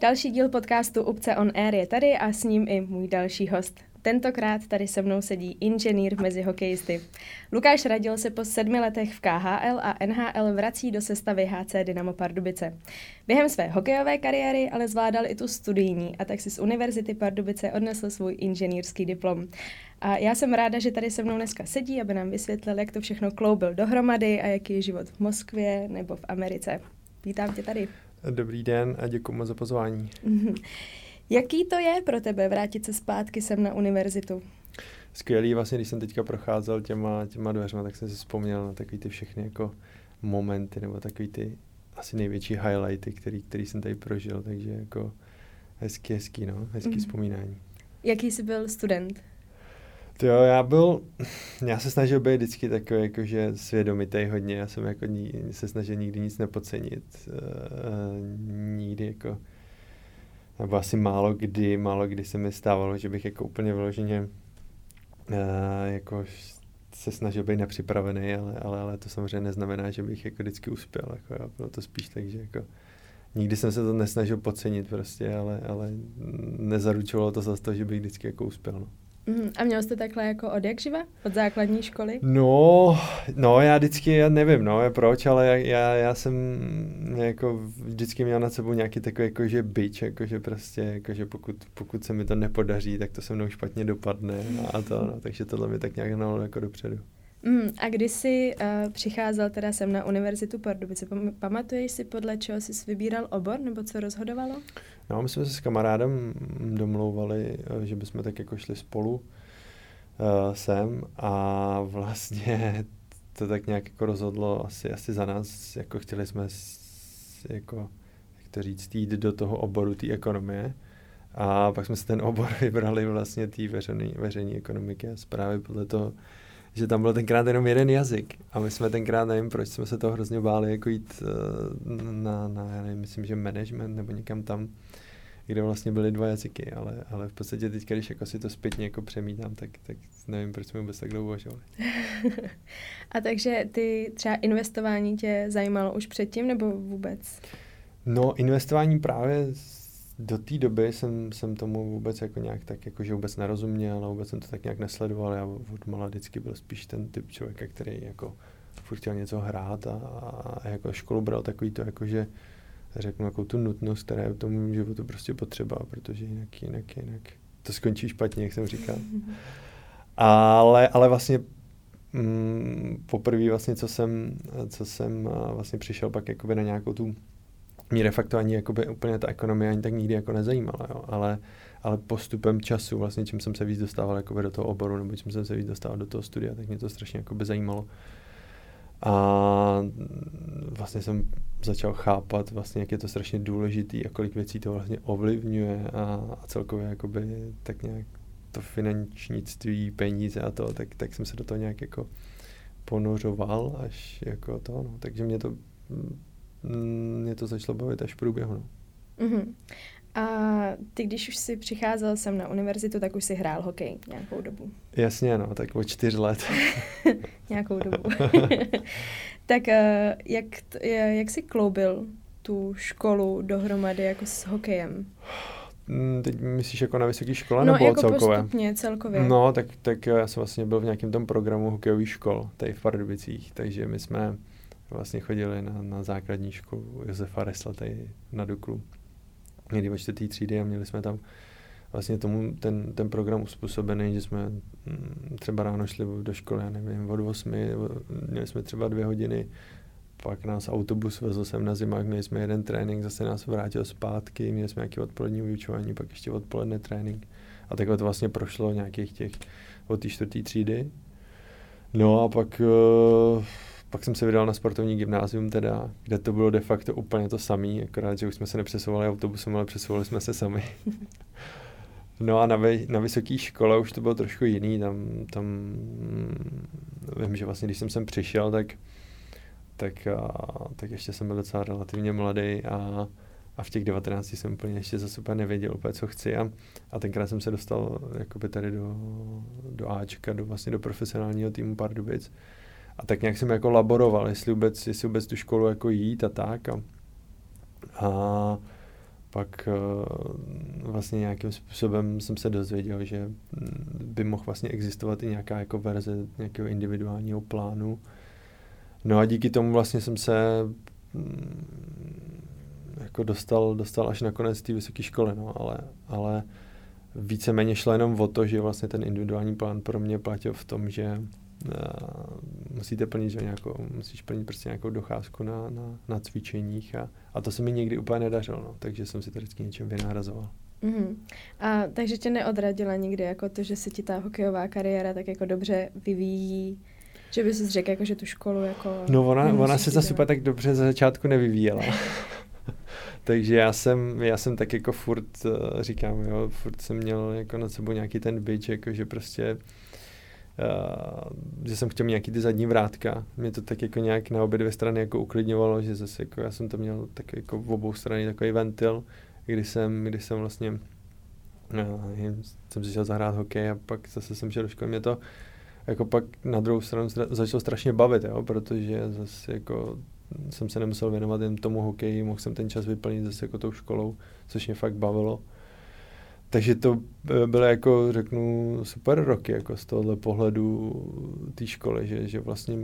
Další díl podcastu Upce on Air je tady a s ním i můj další host. Tentokrát tady se mnou sedí inženýr mezi hokejisty. Lukáš Radil se po sedmi letech v KHL a NHL vrací do sestavy HC Dynamo Pardubice. Během své hokejové kariéry ale zvládal i tu studijní a tak si z Univerzity Pardubice odnesl svůj inženýrský diplom. A já jsem ráda, že tady se mnou dneska sedí, aby nám vysvětlil, jak to všechno kloubil dohromady a jaký je život v Moskvě nebo v Americe. Vítám tě tady. Dobrý den a děkuji moc za pozvání. Jaký to je pro tebe vrátit se zpátky sem na univerzitu? Skvělý, vlastně když jsem teďka procházel těma, těma dveřma, tak jsem si vzpomněl na takový ty všechny jako momenty, nebo takový ty asi největší highlighty, který, který jsem tady prožil, takže jako hezký, hezký, no, hezký mm. vzpomínání. Jaký jsi byl student? Jo, já byl, já se snažil být vždycky takový jakože svědomitý hodně, já jsem jako ní, se snažil nikdy nic nepodcenit, uh, nikdy jako, nebo asi málo kdy, málo kdy se mi stávalo, že bych jako úplně vyloženě uh, jako se snažil být nepřipravený, ale, ale, ale to samozřejmě neznamená, že bych jako vždycky uspěl, jako jo, bylo to spíš tak, že jako nikdy jsem se to nesnažil podcenit prostě, ale, ale nezaručovalo to zase to, že bych vždycky jako uspěl, no. Mm, a měl jste takhle jako od jak živa? Od základní školy? No, no já vždycky, já nevím, no, proč, ale já, já, já jsem jako vždycky měl nad sebou nějaký takový jakože byč, jakože prostě, jakože pokud, pokud se mi to nepodaří, tak to se mnou špatně dopadne a to, no, takže tohle mi tak nějak hnalo jako dopředu. Mm, a když jsi uh, přicházel teda sem na Univerzitu Pardubice, pamatuješ si podle čeho jsi vybíral obor, nebo co rozhodovalo? No, my jsme se s kamarádem domlouvali, eh, že bychom tak jako šli spolu uh, sem a vlastně to tak nějak jako rozhodlo asi, asi za nás, jako chtěli jsme s, jako, jak to říct, jít do toho oboru té ekonomie a pak jsme si ten obor vybrali vlastně té veřejné veřejné ekonomiky a zprávy podle toho, že tam byl tenkrát jenom jeden jazyk a my jsme tenkrát, nevím proč, jsme se toho hrozně báli jako jít uh, na, na, já nevím, myslím, že management nebo někam tam, kde vlastně byly dva jazyky, ale, ale v podstatě teď, když jako si to zpětně jako přemítám, tak, tak nevím, proč jsme vůbec tak dlouho uvažovali. a takže ty třeba investování tě zajímalo už předtím nebo vůbec? No, investování právě do té doby jsem, jsem tomu vůbec jako nějak tak jako, že vůbec nerozuměl a vůbec jsem to tak nějak nesledoval. Já od mala vždycky byl spíš ten typ člověka, který jako furt chtěl něco hrát a, a jako školu bral takový to jako, že řeknu jako tu nutnost, která je v tom životu prostě potřeba, protože jinak, jinak, jinak to skončí špatně, jak jsem říkal. Ale, ale vlastně mm, poprvé vlastně, co jsem, co jsem vlastně přišel pak jakoby na nějakou tu mě de facto ani jakoby úplně ta ekonomie ani tak nikdy jako nezajímala, jo. Ale, ale postupem času, vlastně čím jsem se víc dostával jakoby do toho oboru, nebo čím jsem se víc dostával do toho studia, tak mě to strašně jakoby zajímalo. A vlastně jsem začal chápat, vlastně, jak je to strašně důležitý a kolik věcí to vlastně ovlivňuje a, a celkově jakoby tak nějak to finančnictví, peníze a to, tak, tak jsem se do toho nějak jako ponořoval až jako to, no. Takže mě to mě to začalo bavit až v průběhu. No. Uh-huh. A ty, když už jsi přicházel sem na univerzitu, tak už si hrál hokej nějakou dobu. Jasně, no, tak o čtyř let. nějakou dobu. tak eh, jak, jak jsi kloubil tu školu dohromady jako s hokejem? Mm, teď myslíš jako na vysoké škole no, nebo jako celkově? postupně, celkově. No, tak, tak já jsem vlastně byl v nějakém tom programu hokejových škol tady v Pardubicích, takže my jsme vlastně chodili na, na základní školu Josefa Resla tady na Duklu. Někdy o čtvrtý třídy a měli jsme tam vlastně tomu ten, ten program uspůsobený, že jsme mm, třeba ráno šli do školy, já nevím, od 8, měli jsme třeba dvě hodiny, pak nás autobus vezl sem na zimách, měli jsme jeden trénink, zase nás vrátil zpátky, měli jsme nějaký odpolední vyučování, pak ještě odpoledne trénink. A takhle to vlastně prošlo nějakých těch od té čtvrtý třídy. No a pak uh, pak jsem se vydal na sportovní gymnázium teda, kde to bylo de facto úplně to samé, akorát, že už jsme se nepřesouvali autobusem, ale přesouvali jsme se sami. No a na, vy, na vysoké škole už to bylo trošku jiný, tam, tam vím, že vlastně když jsem sem přišel, tak, tak, a, tak ještě jsem byl docela relativně mladý a, a v těch 19 jsem úplně ještě za super nevěděl úplně, co chci a, a tenkrát jsem se dostal jakoby tady do, do Ačka, do, vlastně do profesionálního týmu Pardubic a tak nějak jsem jako laboroval, jestli vůbec, jestli vůbec tu školu jako jít a tak. A, a pak uh, vlastně nějakým způsobem jsem se dozvěděl, že mm, by mohl vlastně existovat i nějaká jako verze nějakého individuálního plánu. No a díky tomu vlastně jsem se mm, jako dostal, dostal až na konec té vysoké školy, no, ale, ale víceméně šlo jenom o to, že vlastně ten individuální plán pro mě platil v tom, že musíte plnit, že nějakou, musíš plnit prostě nějakou docházku na, na, na cvičeních a, a to se mi nikdy úplně nedařilo, no, takže jsem si to vždycky něčem vynahrazoval. Mm-hmm. A takže tě neodradila nikdy jako to, že se ti ta hokejová kariéra tak jako dobře vyvíjí, že bys si řekl, jako, že tu školu jako... No ona, ona se zase úplně tak dobře za začátku nevyvíjela. Takže já jsem, já jsem tak jako furt, uh, říkám, jo, furt jsem měl jako nad sebou nějaký ten byč, jako že prostě Uh, že jsem chtěl nějaký ty zadní vrátka. Mě to tak jako nějak na obě dvě strany jako uklidňovalo, že zase jako já jsem to měl tak jako v obou strany takový ventil, kdy jsem, kdy jsem vlastně uh, jsem si šel zahrát hokej a pak zase jsem šel do školy. Mě to jako pak na druhou stranu začalo strašně bavit, jo, protože zase jako jsem se nemusel věnovat jen tomu hokeji, mohl jsem ten čas vyplnit zase jako tou školou, což mě fakt bavilo. Takže to bylo jako, řeknu, super roky jako z tohohle pohledu té školy, že, že vlastně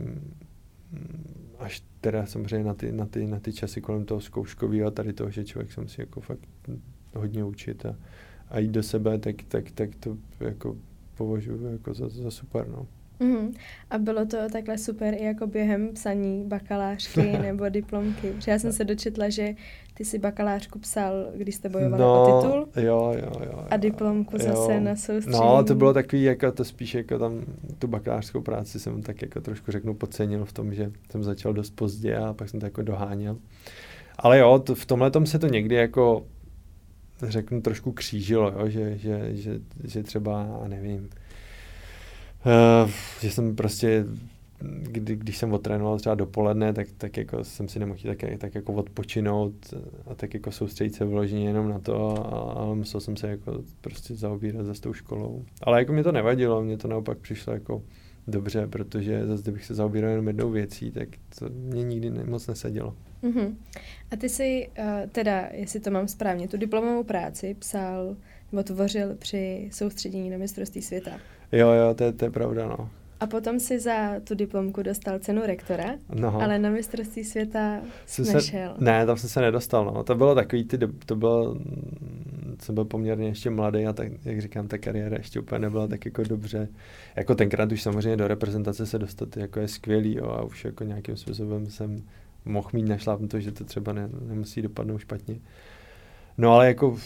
až teda samozřejmě na ty, na ty, na ty časy kolem toho zkouškového a tady toho, že člověk se musí jako fakt hodně učit a, a jít do sebe, tak, tak, tak to jako považuji jako za, za super, no. Mm. A bylo to takhle super i jako během psaní bakalářky nebo diplomky. Protože já jsem se dočetla, že ty si bakalářku psal, když jste bojovali no, o titul. Jo, jo, jo. A diplomku jo. zase na soustředění. No, to bylo takový, jako to spíš jako tam tu bakalářskou práci jsem tak jako trošku řeknu podcenil v tom, že jsem začal dost pozdě a pak jsem to jako doháněl. Ale jo, to, v tomhle tom se to někdy jako řeknu trošku křížilo, jo, že, že, že, že třeba, nevím, Uh, že jsem prostě, kdy, když jsem otrénoval třeba dopoledne, tak, tak jako jsem si nemohl tak, tak jako odpočinout a tak jako soustředit se vloženě jenom na to, ale musel jsem se jako prostě zaobírat za tou školou. Ale jako mě to nevadilo, mě to naopak přišlo jako dobře, protože zase kdybych se zaobíral jenom jednou věcí, tak to mě nikdy moc nesadilo. Uh-huh. A ty jsi, uh, teda, jestli to mám správně, tu diplomovou práci psal nebo tvořil při soustředění na mistrovství světa. Jo, jo, to je, to je pravda, no. A potom si za tu diplomku dostal cenu rektora, no. ale na mistrovství světa jsem nešel. Se, ne, tam jsem se nedostal, no. To bylo takový, ty, to bylo, jsem byl poměrně ještě mladý a tak, jak říkám, ta kariéra ještě úplně nebyla tak jako dobře. Jako tenkrát už samozřejmě do reprezentace se dostat jako je skvělý, jo, a už jako nějakým způsobem jsem mohl mít našlápnuto, že to třeba ne, nemusí dopadnout špatně. No ale jako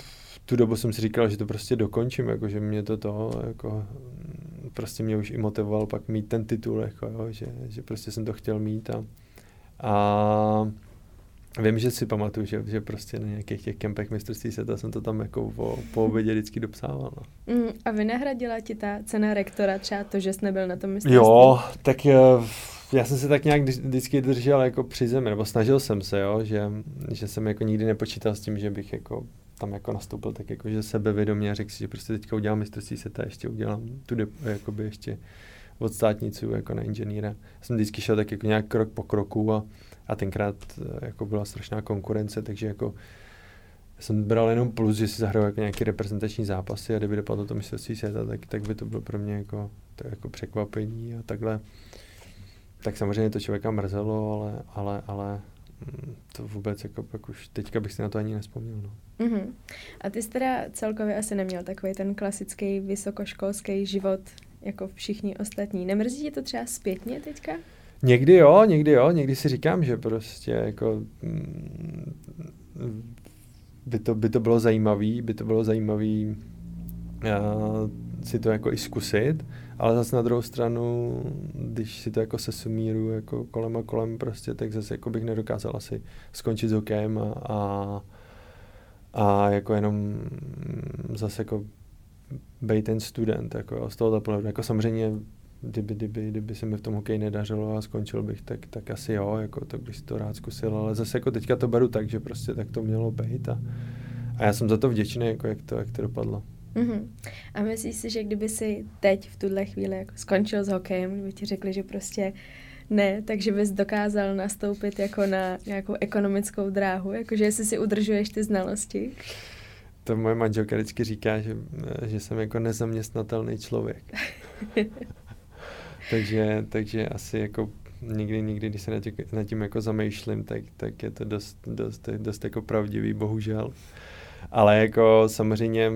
tu dobu jsem si říkal, že to prostě dokončím, jako, že mě to to, jako, prostě mě už i motivoval pak mít ten titul, jako, jo, že, že prostě jsem to chtěl mít a, a Vím, že si pamatuju, že, že prostě na nějakých těch kempech mistrovství světa jsem to tam jako po, po obědě vždycky dopsával. No. Mm, a vynahradila ti ta cena rektora třeba to, že jsi nebyl na tom mistrovství? Jo, tak eh, já jsem se tak nějak vždycky držel jako při zemi, nebo snažil jsem se, jo, že, že jsem jako nikdy nepočítal s tím, že bych jako tam jako nastoupil tak jako, že sebevědomě a řekl si, že prostě teďka udělám mistrovství světa, ještě udělám tu jakoby ještě od státnicu jako na inženýra. Já jsem vždycky šel tak jako nějak krok po kroku a, a tenkrát eh, jako byla strašná konkurence, takže jako jsem bral jenom plus, že si zahrál jako nějaký reprezentační zápasy a kdyby dopadlo to mistrovství světa, tak, tak by to bylo pro mě jako, to jako překvapení a takhle. Tak samozřejmě to člověka mrzelo, ale, ale, ale mm, to vůbec jako pak už teďka bych si na to ani nespomněl. No. Mm-hmm. A ty jsi teda celkově asi neměl takový ten klasický vysokoškolský život jako všichni ostatní. Nemrzí tě to třeba zpětně teďka? Někdy jo, někdy jo, někdy si říkám, že prostě jako mm, by to, by to bylo zajímavý, by to bylo zajímavý uh, si to jako i zkusit, ale zase na druhou stranu, když si to jako se sumíru jako kolem a kolem prostě, tak zase jako bych nedokázal asi skončit s hokejem a, a a jako jenom zase jako být ten student, jako z toho pohledu. Jako samozřejmě, kdyby, kdyby, kdyby se mi v tom hokeji nedařilo a skončil bych, tak, tak asi jo, jako tak bych si to rád zkusil, ale zase jako teďka to beru tak, že prostě tak to mělo být a, a já jsem za to vděčný, jako jak to, jak to dopadlo. Mm-hmm. A myslíš si, že kdyby si teď v tuhle chvíli jako skončil s hokejem, kdyby ti řekli, že prostě Ne, takže bys dokázal nastoupit jako na nějakou ekonomickou dráhu, jakože jestli si udržuješ ty znalosti. To moje manželka vždycky říká, že, že jsem jako nezaměstnatelný člověk. takže, takže asi jako nikdy, nikdy, když se nad tím, nad tím jako zamýšlím, tak, tak je to dost, dost, dost jako pravdivý, bohužel. Ale jako samozřejmě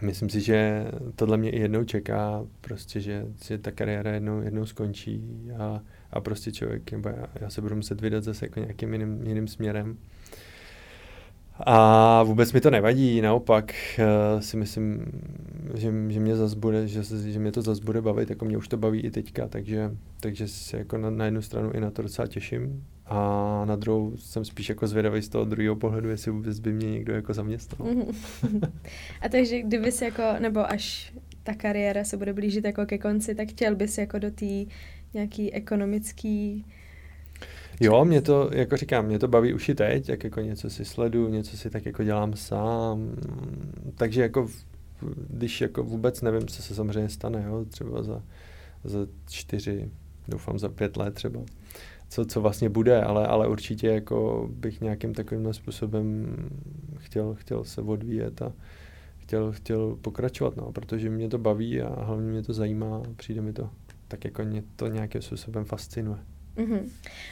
myslím si, že tohle mě i jednou čeká, prostě, že, že ta kariéra jednou, jednou skončí a, a prostě člověk, nebo já, já se budu muset vydat zase jako nějakým jiným, jiným směrem. A vůbec mi to nevadí, naopak uh, si myslím, že, že mě zas bude, že, že mě to zase bude bavit, jako mě už to baví i teďka, takže, takže se jako na, na jednu stranu i na to docela těším a na druhou jsem spíš jako zvědavý z toho druhého pohledu, jestli vůbec by mě někdo jako zaměstnal. a takže kdyby si jako, nebo až ta kariéra se bude blížit jako ke konci, tak chtěl bys jako do té nějaký ekonomický Jo, mě to, jako říkám, mě to baví už i teď, jak jako něco si sledu, něco si tak jako dělám sám, takže jako když jako vůbec nevím, co se samozřejmě stane, jo, třeba za, za čtyři, doufám za pět let třeba, co, co vlastně bude, ale, ale určitě jako bych nějakým takovým způsobem chtěl, chtěl se odvíjet a chtěl, chtěl pokračovat, no, protože mě to baví a hlavně mě to zajímá a přijde mi to tak jako mě to nějakým způsobem fascinuje. Uh-huh.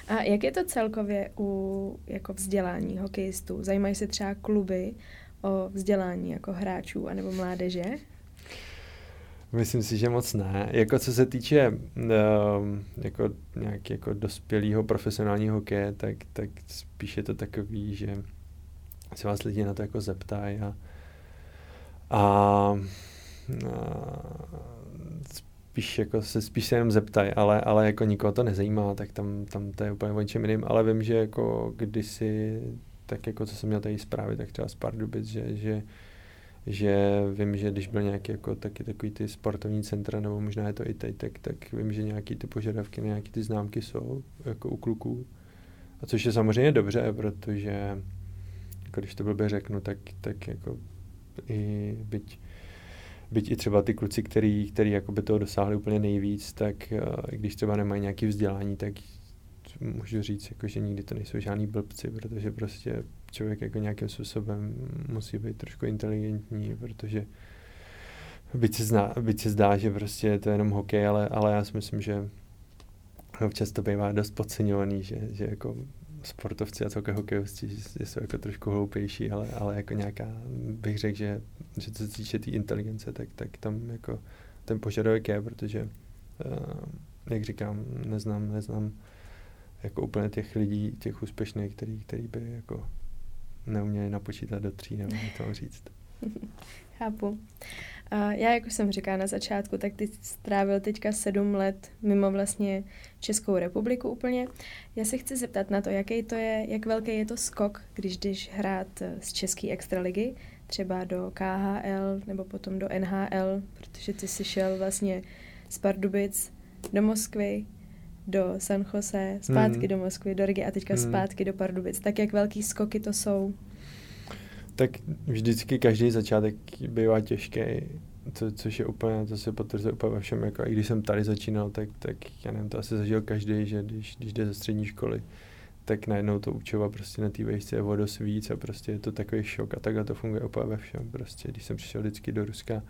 A jak je to celkově u jako vzdělání hokejistů? Zajímají se třeba kluby o vzdělání jako hráčů anebo mládeže? Myslím si, že moc ne. Jako co se týče uh, jako nějak jako dospělého profesionálního hokeje, tak, tak spíš je to takový, že se vás lidi na to jako zeptají a, a, a spíš, jako se spíš se jenom zeptají, ale, ale jako nikoho to nezajímá, tak tam, tam to je úplně o něčem jiným. Ale vím, že jako kdysi, tak jako co jsem měl tady zprávy, tak třeba z Pardubic, že, že, že vím, že když byl nějaký jako taky takový ty sportovní centra, nebo možná je to i teď, tak, tak vím, že nějaký ty požadavky na nějaký ty známky jsou jako u kluků. A což je samozřejmě dobře, protože jako když to blbě řeknu, tak, tak jako i byť byť i třeba ty kluci, který, který jakoby toho dosáhli úplně nejvíc, tak uh, když třeba nemají nějaké vzdělání, tak můžu říct, jako, že nikdy to nejsou žádný blbci, protože prostě člověk jako nějakým způsobem musí být trošku inteligentní, protože byť se, zná, byť se zdá, že prostě je to jenom hokej, ale, ale já si myslím, že občas to bývá dost podceňovaný, že, že jako sportovci a celkově hokejisti jsou jako trošku hloupější, ale, ale jako nějaká, bych řekl, že, že co se týče té tý inteligence, tak, tak tam jako ten požadavek je, protože, uh, jak říkám, neznám, neznám jako úplně těch lidí, těch úspěšných, který, který by jako neuměli napočítat do tří, nebo to říct. Chápu. A já, jak už jsem říkala na začátku, tak ty strávil teďka sedm let mimo vlastně Českou republiku úplně. Já se chci zeptat na to, jaký to je, jak velký je to skok, když jdeš hrát eh, z České extraligy, třeba do KHL nebo potom do NHL, protože ty jsi šel vlastně z Pardubic do Moskvy, do San Jose, zpátky mm. do Moskvy, do Rigi a teďka mm. zpátky do Pardubic. Tak jak velký skoky to jsou? Tak vždycky každý začátek bývá těžký, co, což je úplně, to se potvrzuje úplně ve všem, jako i když jsem tady začínal, tak, tak já nevím, to asi zažil každý, že když, když jde ze střední školy, tak najednou to učova prostě na té vejšce je o dost víc a prostě je to takový šok a takhle to funguje úplně ve všem. Prostě když jsem přišel vždycky do Ruska,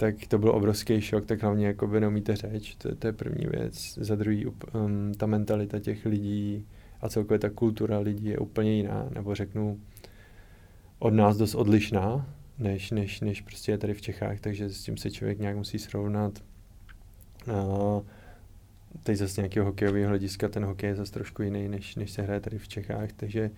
tak to byl obrovský šok, tak hlavně jako by neumíte řeč, to, to je první věc. Za druhý, um, ta mentalita těch lidí a celkově ta kultura lidí je úplně jiná, nebo řeknu, od nás dost odlišná, než, než, než prostě je tady v Čechách, takže s tím se člověk nějak musí srovnat. Uh, teď zase nějakého hokejového hlediska, ten hokej je zase trošku jiný, než, než se hraje tady v Čechách, takže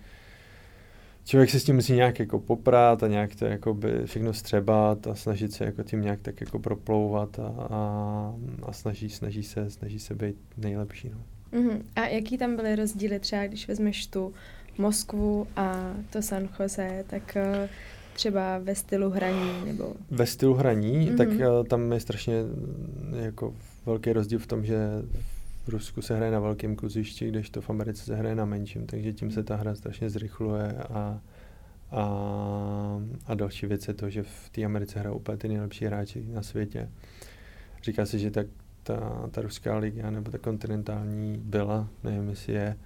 člověk se s tím musí nějak jako poprát a nějak to jako by všechno střebat a snažit se jako tím nějak tak jako proplouvat a, a, a snaží, snaží, se, snaží se být nejlepší. No. Uh-huh. A jaký tam byly rozdíly třeba, když vezmeš tu Moskvu a to San Jose, tak uh, třeba ve stylu hraní nebo... Ve stylu hraní, mm-hmm. tak uh, tam je strašně jako velký rozdíl v tom, že v Rusku se hraje na velkém kluzišti, kdežto v Americe se hraje na menším, takže tím se ta hra strašně zrychluje a, a, a další věc je to, že v té Americe hrajou úplně ty nejlepší hráči na světě. Říká se, že tak ta, ta ruská liga nebo ta kontinentální byla, nevím, jestli je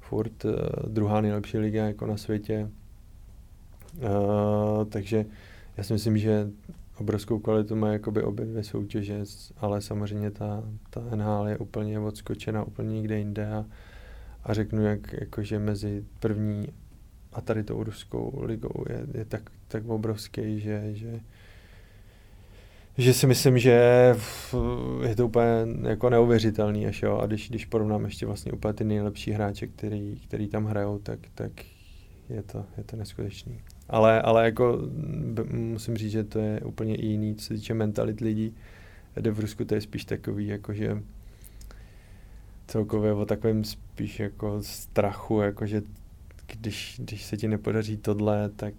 furt uh, druhá nejlepší liga jako na světě. Uh, takže já si myslím, že obrovskou kvalitu má jakoby obě dvě soutěže, ale samozřejmě ta, ta NHL je úplně odskočena úplně někde jinde a, a řeknu, jak jakože mezi první a tady tou ruskou ligou je, je tak, tak obrovský, že, že že si myslím, že je to úplně jako neuvěřitelný až jo. A když, když porovnám ještě vlastně úplně ty nejlepší hráče, který, který tam hrajou, tak, tak je to, je to neskutečný. Ale, ale jako musím říct, že to je úplně jiný, co se týče mentalit lidí. Jde v Rusku to je spíš takový, jako že celkově o takovém spíš jako strachu, jako že když, když se ti nepodaří tohle, tak,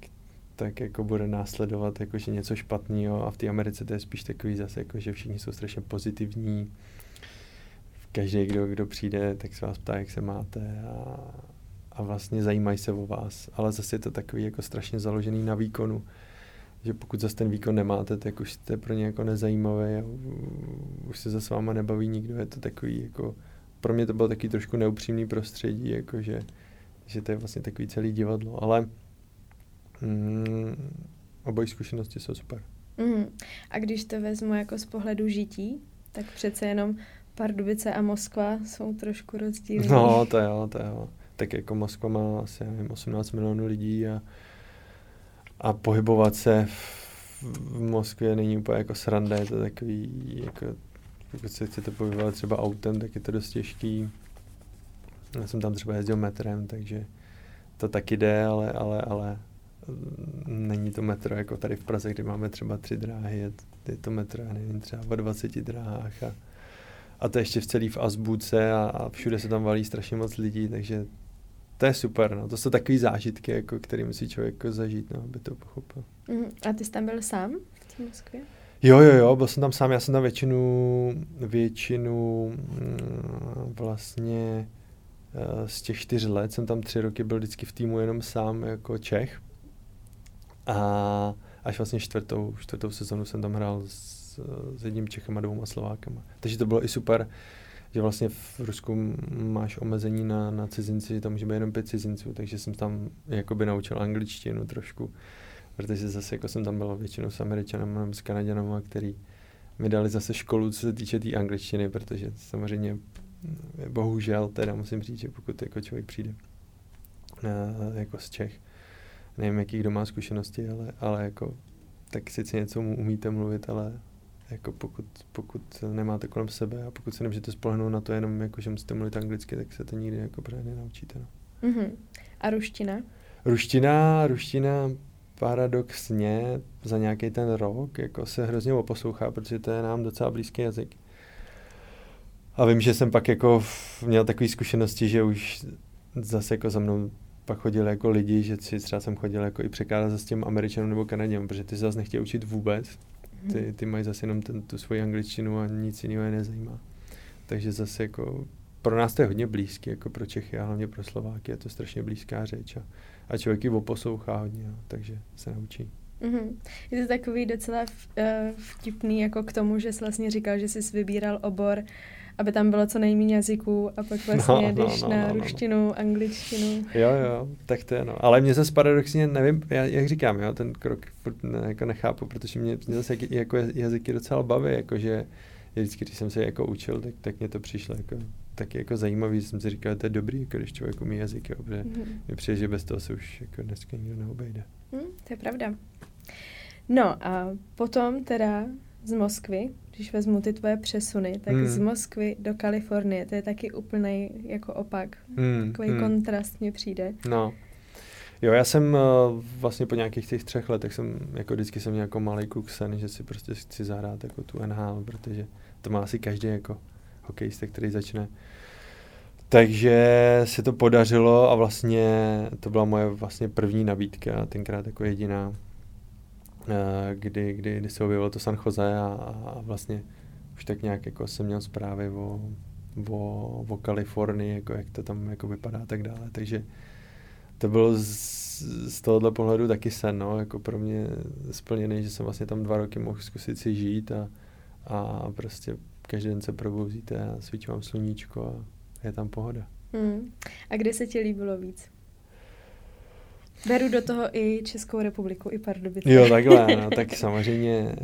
tak jako bude následovat jakože něco špatného a v té Americe to je spíš takový zase, jako že všichni jsou strašně pozitivní. Každý, kdo, kdo přijde, tak se vás ptá, jak se máte a, a vlastně zajímají se o vás. Ale zase je to takový jako strašně založený na výkonu, že pokud zase ten výkon nemáte, tak už jste pro ně jako nezajímavé a už se za s váma nebaví nikdo. Je to takový jako, pro mě to bylo taky trošku neupřímný prostředí, jako že, že to je vlastně takový celý divadlo. Ale Mm, obojí zkušenosti jsou super. Mm. A když to vezmu jako z pohledu žití, tak přece jenom Pardubice a Moskva jsou trošku rozdílné. No, to jo, to jo. Tak jako Moskva má asi, nevím, 18 milionů lidí a, a pohybovat se v Moskvě není úplně jako sranda, je to takový, jako, pokud se chcete pohybovat třeba autem, tak je to dost těžký. Já jsem tam třeba jezdil metrem, takže to taky jde, ale, ale, ale není to metro jako tady v Praze, kde máme třeba tři dráhy, je, je to metro, já nevím, třeba o 20 dráhách a, a to ještě v celý v Azbuce a, a všude se tam valí strašně moc lidí, takže to je super, no. To jsou takové zážitky, jako, které musí člověk jako zažít, no, aby to pochopil. Mm, a ty jsi tam byl sám v té Moskvě? Jo, jo, jo, byl jsem tam sám, já jsem tam většinu, většinu mm, vlastně eh, z těch čtyř let jsem tam tři roky byl vždycky v týmu jenom sám jako Čech. A až vlastně čtvrtou, čtvrtou sezonu jsem tam hrál s, s jedním Čechem a dvouma Slovákama. Takže to bylo i super, že vlastně v Rusku máš omezení na, na cizinci, že tam může být jenom pět cizinců, takže jsem tam jakoby naučil angličtinu trošku, protože zase jako jsem tam byl většinou s Američanem, s Kanaděnama, který mi dali zase školu, co se týče té tý angličtiny, protože samozřejmě bohužel teda musím říct, že pokud jako člověk přijde uh, jako z Čech, nevím, jaký kdo má zkušenosti, ale, ale jako, tak sice něco mu umíte mluvit, ale jako pokud, pokud nemáte kolem sebe a pokud se nemůžete spolehnout na to jenom, jako, že musíte mluvit anglicky, tak se to nikdy jako právě nenaučíte. No. Mm-hmm. A ruština? Ruština, ruština paradoxně za nějaký ten rok jako se hrozně oposlouchá, protože to je nám docela blízký jazyk. A vím, že jsem pak jako měl takové zkušenosti, že už zase jako za mnou pak chodili jako lidi, že si třeba jsem chodil jako i překládat s těm Američanům nebo Kanaděm, protože ty se zase nechtějí učit vůbec. Ty, ty mají zase jenom ten, tu svoji angličtinu a nic jiného je nezajímá. Takže zase jako pro nás to je hodně blízké, jako pro Čechy a hlavně pro Slováky je to strašně blízká řeč a, a člověk ji oposlouchá hodně, no, takže se naučí. Mm-hmm. Je to takový docela eh, vtipný jako k tomu, že jsi vlastně říkal, že jsi vybíral obor aby tam bylo co nejméně jazyků a pak vlastně no, jdeš no, no, na no, no, ruštinu, no. angličtinu. Jo, jo, tak to je no. Ale mě zase paradoxně, nevím, já, jak říkám, jo, ten krok ne, jako nechápu, protože mě, mě zase jako jazyky docela baví, jakože vždycky, když jsem se jako učil, tak, tak mě to přišlo jako taky jako zajímavý, jsem si říkal, to je dobrý, jako když člověk umí jazyk, jo, protože mm-hmm. mi přijde, že bez toho se už jako dneska nikdo neobejde. Mm, to je pravda. No a potom teda z Moskvy, když vezmu ty tvoje přesuny, tak hmm. z Moskvy do Kalifornie, to je taky úplný jako opak. Hmm. Takový hmm. kontrast mi přijde. No. Jo, já jsem uh, vlastně po nějakých těch třech letech jsem, jako vždycky jsem měl jako malý kluk sen, že si prostě chci zahrát jako tu NHL, protože to má asi každý jako hokejista, který začne. Takže se to podařilo a vlastně to byla moje vlastně první nabídka, tenkrát jako jediná Eh, kdy, kdy, kdy se objevilo to San Jose a, a vlastně už tak nějak jako jsem měl zprávy o, o, o Kalifornii, jako jak to tam jako vypadá a tak dále. Takže to bylo z, z tohohle pohledu taky sen, no, jako pro mě splněný, že jsem vlastně tam dva roky mohl zkusit si žít a, a prostě každý den se probouzíte a svítí vám sluníčko a je tam pohoda. Hmm. A kde se ti líbilo víc? Beru do toho i Českou republiku, i Pardubice. Jo, takhle, no, tak samozřejmě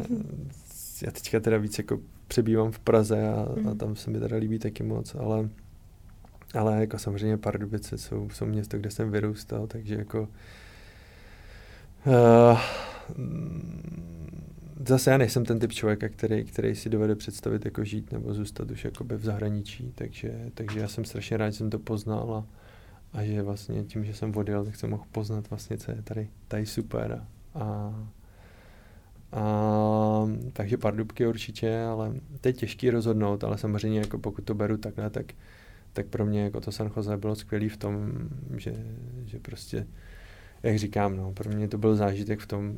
já teďka teda víc jako přebývám v Praze a, mm. a mhm. tam se mi teda líbí taky moc, ale, ale jako samozřejmě Pardubice jsou, jsou město, kde jsem vyrůstal, takže jako uh, zase já nejsem ten typ člověka, který, který si dovede představit jako žít nebo zůstat už jakoby v zahraničí, takže, takže já jsem strašně rád, že jsem to poznal a, a že vlastně tím, že jsem odjel, tak jsem mohl poznat vlastně, co je tady, tady super a, a, takže Pardubky určitě, ale to je těžký rozhodnout, ale samozřejmě jako pokud to beru takhle, tak, tak pro mě jako to San Jose bylo skvělý v tom, že, že prostě, jak říkám, no, pro mě to byl zážitek v tom,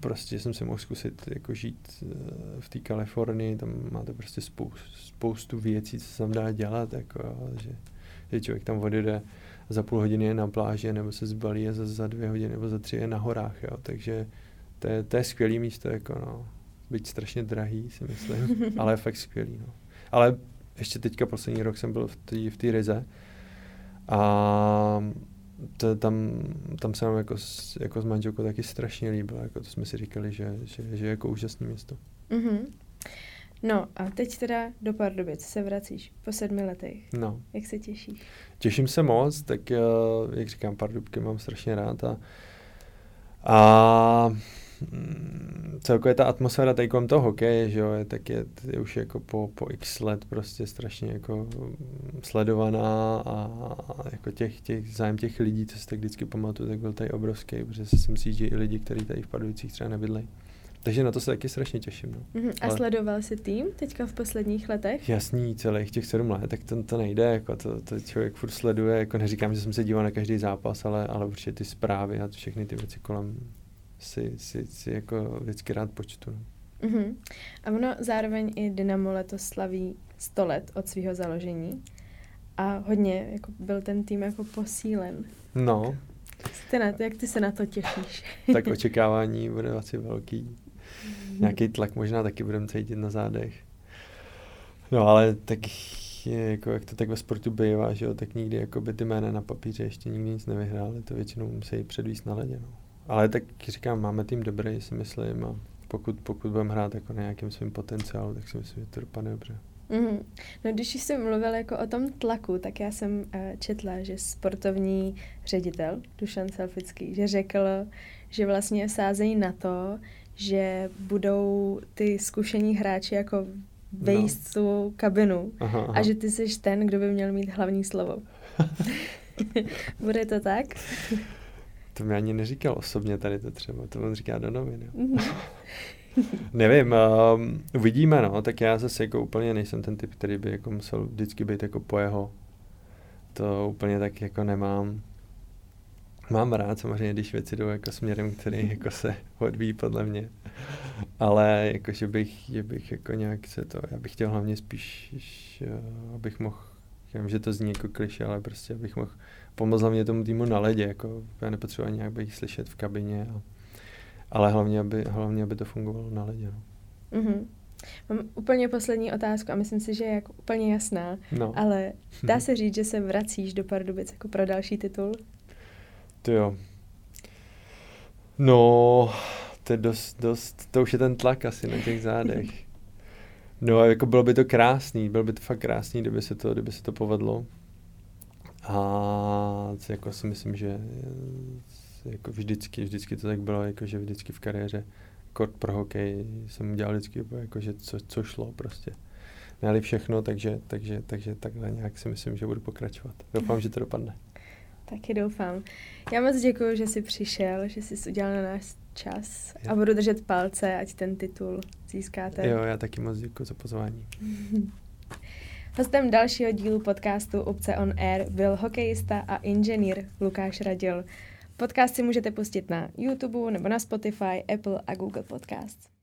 prostě jsem si mohl zkusit jako žít eh, v té Kalifornii, tam máte prostě spoustu, spoustu věcí, co se tam dá dělat, jako, že, že člověk tam odjede za půl hodiny je na pláži, nebo se zbalí a za, za dvě hodiny nebo za tři je na horách, jo, takže to je, to je skvělý místo, jako no, byť strašně drahý, si myslím, ale je fakt skvělý, no. Ale ještě teďka poslední rok jsem byl v té v tý Rize a to, tam, tam se nám jako, s, jako s manželkou taky strašně líbilo, jako to jsme si říkali, že, že, že je jako úžasné město. Mm-hmm. No a teď teda do Pardubic se vracíš po sedmi letech. No. Jak se těšíš? Těším se moc, tak jak říkám, Pardubky mám strašně rád a, a Mm, celkově ta atmosféra tady kolem toho hokeje, že jo, je, tak je, je už jako po, po x let prostě strašně jako sledovaná a, a jako těch, těch zájem těch lidí, co si tak vždycky pamatuju, tak byl tady obrovský, protože si myslím, že i lidi, kteří tady v Pardubicích třeba nebydlejí. Takže na to se taky strašně těším. No. Uh-huh. A Ale... sledoval jsi tým teďka v posledních letech? Jasný, celých těch sedm let, tak to, to nejde, jako to, to člověk furt sleduje, jako neříkám, že jsem se díval na každý zápas, ale, ale určitě ty zprávy a všechny ty věci kolem si, si, si jako vždycky rád počtu. No. Uh-huh. A ono zároveň i Dynamo letos slaví 100 let od svého založení a hodně jako byl ten tým jako posílen. No. Ty na to, jak ty se na to těšíš? tak očekávání bude asi velký. Nějaký tlak možná taky budeme cítit na zádech. No ale tak jako, jak to tak ve sportu bývá, že jo, tak nikdy jako by ty jména na papíře ještě nikdy nic nevyhráli, to většinou musí předvíst na ledě. No. Ale tak říkám, máme tým dobrý, si myslím, a pokud, pokud budeme hrát jako na nějakým svým potenciálu, tak si myslím, že to dopadne dobře. Mm-hmm. No když jsi mluvil jako o tom tlaku, tak já jsem uh, četla, že sportovní ředitel Dušan Selfický, že řekl, že vlastně sázejí na to, že budou ty zkušení hráči jako vejst no. tu kabinu aha, aha. a že ty jsi ten, kdo by měl mít hlavní slovo. Bude to tak? To mi ani neříkal osobně tady to třeba, to on říká do novin. Mm-hmm. Nevím, um, uvidíme, no, tak já zase jako úplně nejsem ten typ, který by jako musel vždycky být jako po jeho. To úplně tak jako nemám. Mám rád samozřejmě, když věci jdou jako směrem, který jako se odvíjí podle mě. Ale jako, že bych, že bych jako nějak se to, já bych chtěl hlavně spíš, uh, abych mohl, já vím, že to zní jako kliše, ale prostě abych mohl pomoct hlavně tomu týmu na ledě, jako já nepotřebuji nějak bych slyšet v kabině, a, ale hlavně aby, hlavně, aby to fungovalo na ledě. No. Mm-hmm. Mám úplně poslední otázku a myslím si, že je jako úplně jasná, no. ale dá se říct, že se vracíš do Pardubic jako pro další titul? To jo. No, to je dost, dost, to už je ten tlak asi na těch zádech. No, jako bylo by to krásný, bylo by to fakt krásný, kdyby se to, kdyby se to povedlo. A jako si myslím, že jako vždycky, vždycky to tak bylo, jako že vždycky v kariéře kort pro hokej jsem udělal vždycky, jako že co, co šlo prostě. Měli všechno, takže, takže, takže takhle nějak si myslím, že budu pokračovat. Doufám, že to dopadne. Taky doufám. Já moc děkuji, že jsi přišel, že jsi udělal na nás čas a budu držet palce, ať ten titul získáte. Jo, já taky moc děkuji za pozvání. Hostem dalšího dílu podcastu Obce on Air byl hokejista a inženýr Lukáš Radil. Podcast si můžete pustit na YouTube nebo na Spotify, Apple a Google Podcasts.